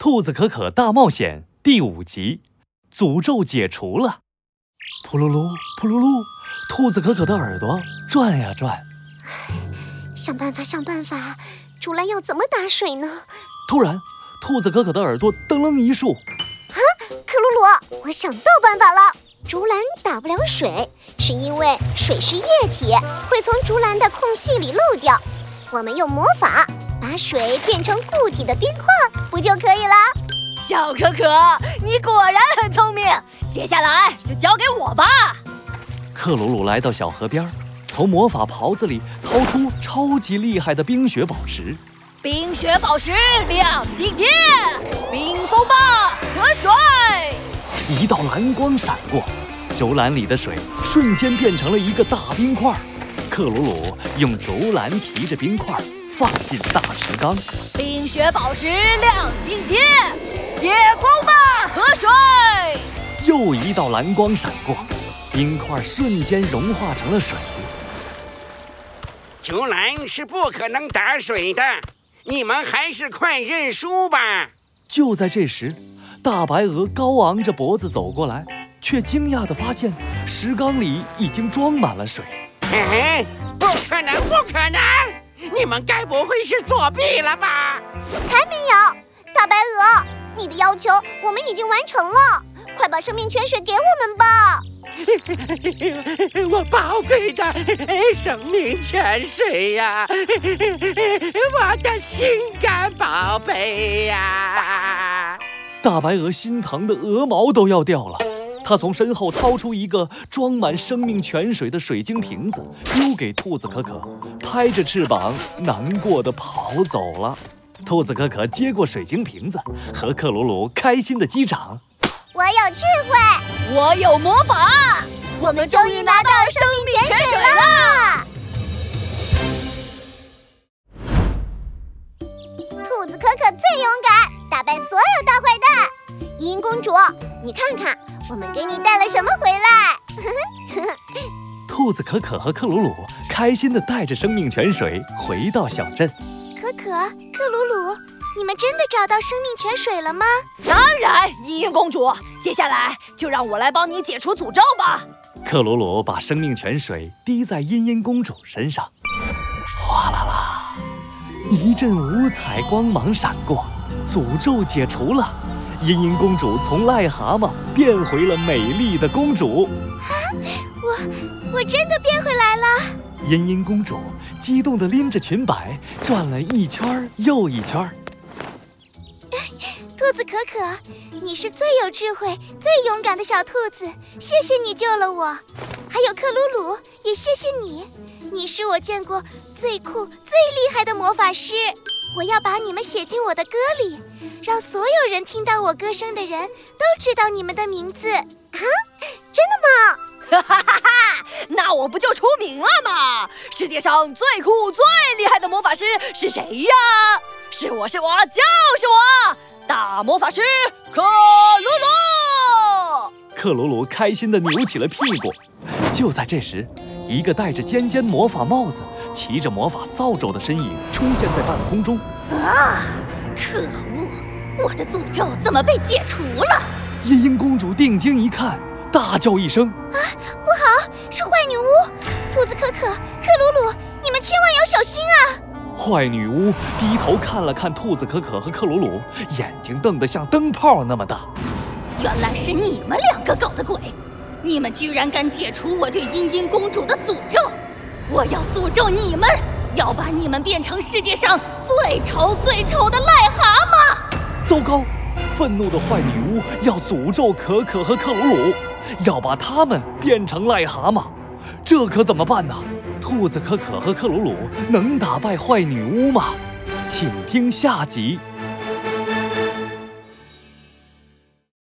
兔子可可大冒险第五集，诅咒解除了。扑噜噜，扑噜噜，兔子可可的耳朵转呀转。想办法，想办法，竹篮要怎么打水呢？突然，兔子可可的耳朵噔楞一竖。啊，克鲁鲁，我想到办法了！竹篮打不了水，是因为水是液体，会从竹篮的空隙里漏掉。我们用魔法。把水变成固体的冰块，不就可以了？小可可，你果然很聪明。接下来就交给我吧。克鲁鲁来到小河边，从魔法袍子里掏出超级厉害的冰雪宝石。冰雪宝石亮晶晶，冰风暴河水。一道蓝光闪过，竹篮里的水瞬间变成了一个大冰块。克鲁鲁用竹篮提着冰块。放进大石缸，冰雪宝石亮晶晶，解封吧河水！又一道蓝光闪过，冰块瞬间融化成了水。竹篮是不可能打水的，你们还是快认输吧。就在这时，大白鹅高昂着脖子走过来，却惊讶地发现石缸里已经装满了水。哎，不可能，不可能！你们该不会是作弊了吧？才没有！大白鹅，你的要求我们已经完成了，快把生命泉水给我们吧！我宝贵的生命泉水呀，我的心肝宝贝呀！大白鹅心疼的鹅毛都要掉了。他从身后掏出一个装满生命泉水的水晶瓶子，丢给兔子可可，拍着翅膀难过的跑走了。兔子可可接过水晶瓶子，和克鲁鲁开心的击掌。我有智慧，我有魔法，我们终于拿到生命泉水了。兔子可可最勇敢，打败所有大坏蛋。银公主，你看看。我们给你带了什么回来？兔子可可和克鲁鲁开心地带着生命泉水回到小镇。可可、克鲁鲁，你们真的找到生命泉水了吗？当然，茵茵公主。接下来就让我来帮你解除诅咒吧。克鲁鲁把生命泉水滴在茵茵公主身上，哗啦啦，一阵五彩光芒闪过，诅咒解除了。茵茵公主从癞蛤蟆变回了美丽的公主。啊，我我真的变回来了！茵茵公主激动地拎着裙摆转了一圈又一圈。兔子可可，你是最有智慧、最勇敢的小兔子，谢谢你救了我。还有克鲁鲁，也谢谢你，你是我见过最酷、最厉害的魔法师。我要把你们写进我的歌里。让所有人听到我歌声的人都知道你们的名字啊！真的吗？哈哈哈哈！那我不就出名了吗？世界上最酷、最厉害的魔法师是谁呀？是我是我就是我，大魔法师克鲁鲁。克鲁鲁开心地扭起了屁股。就在这时，一个戴着尖尖魔法帽子、骑着魔法扫帚的身影出现在半空中。啊！可恶！我的诅咒怎么被解除了？茵茵公主定睛一看，大叫一声：“啊，不好，是坏女巫！兔子可可、克鲁鲁，你们千万要小心啊！”坏女巫低头看了看兔子可可和克鲁鲁，眼睛瞪得像灯泡那么大。原来是你们两个搞的鬼！你们居然敢解除我对茵茵公主的诅咒！我要诅咒你们，要把你们变成世界上最丑最丑的癞蛤蟆！糟糕！愤怒的坏女巫要诅咒可可和克鲁鲁，要把他们变成癞蛤蟆，这可怎么办呢？兔子可可和克鲁鲁能打败坏女巫吗？请听下集。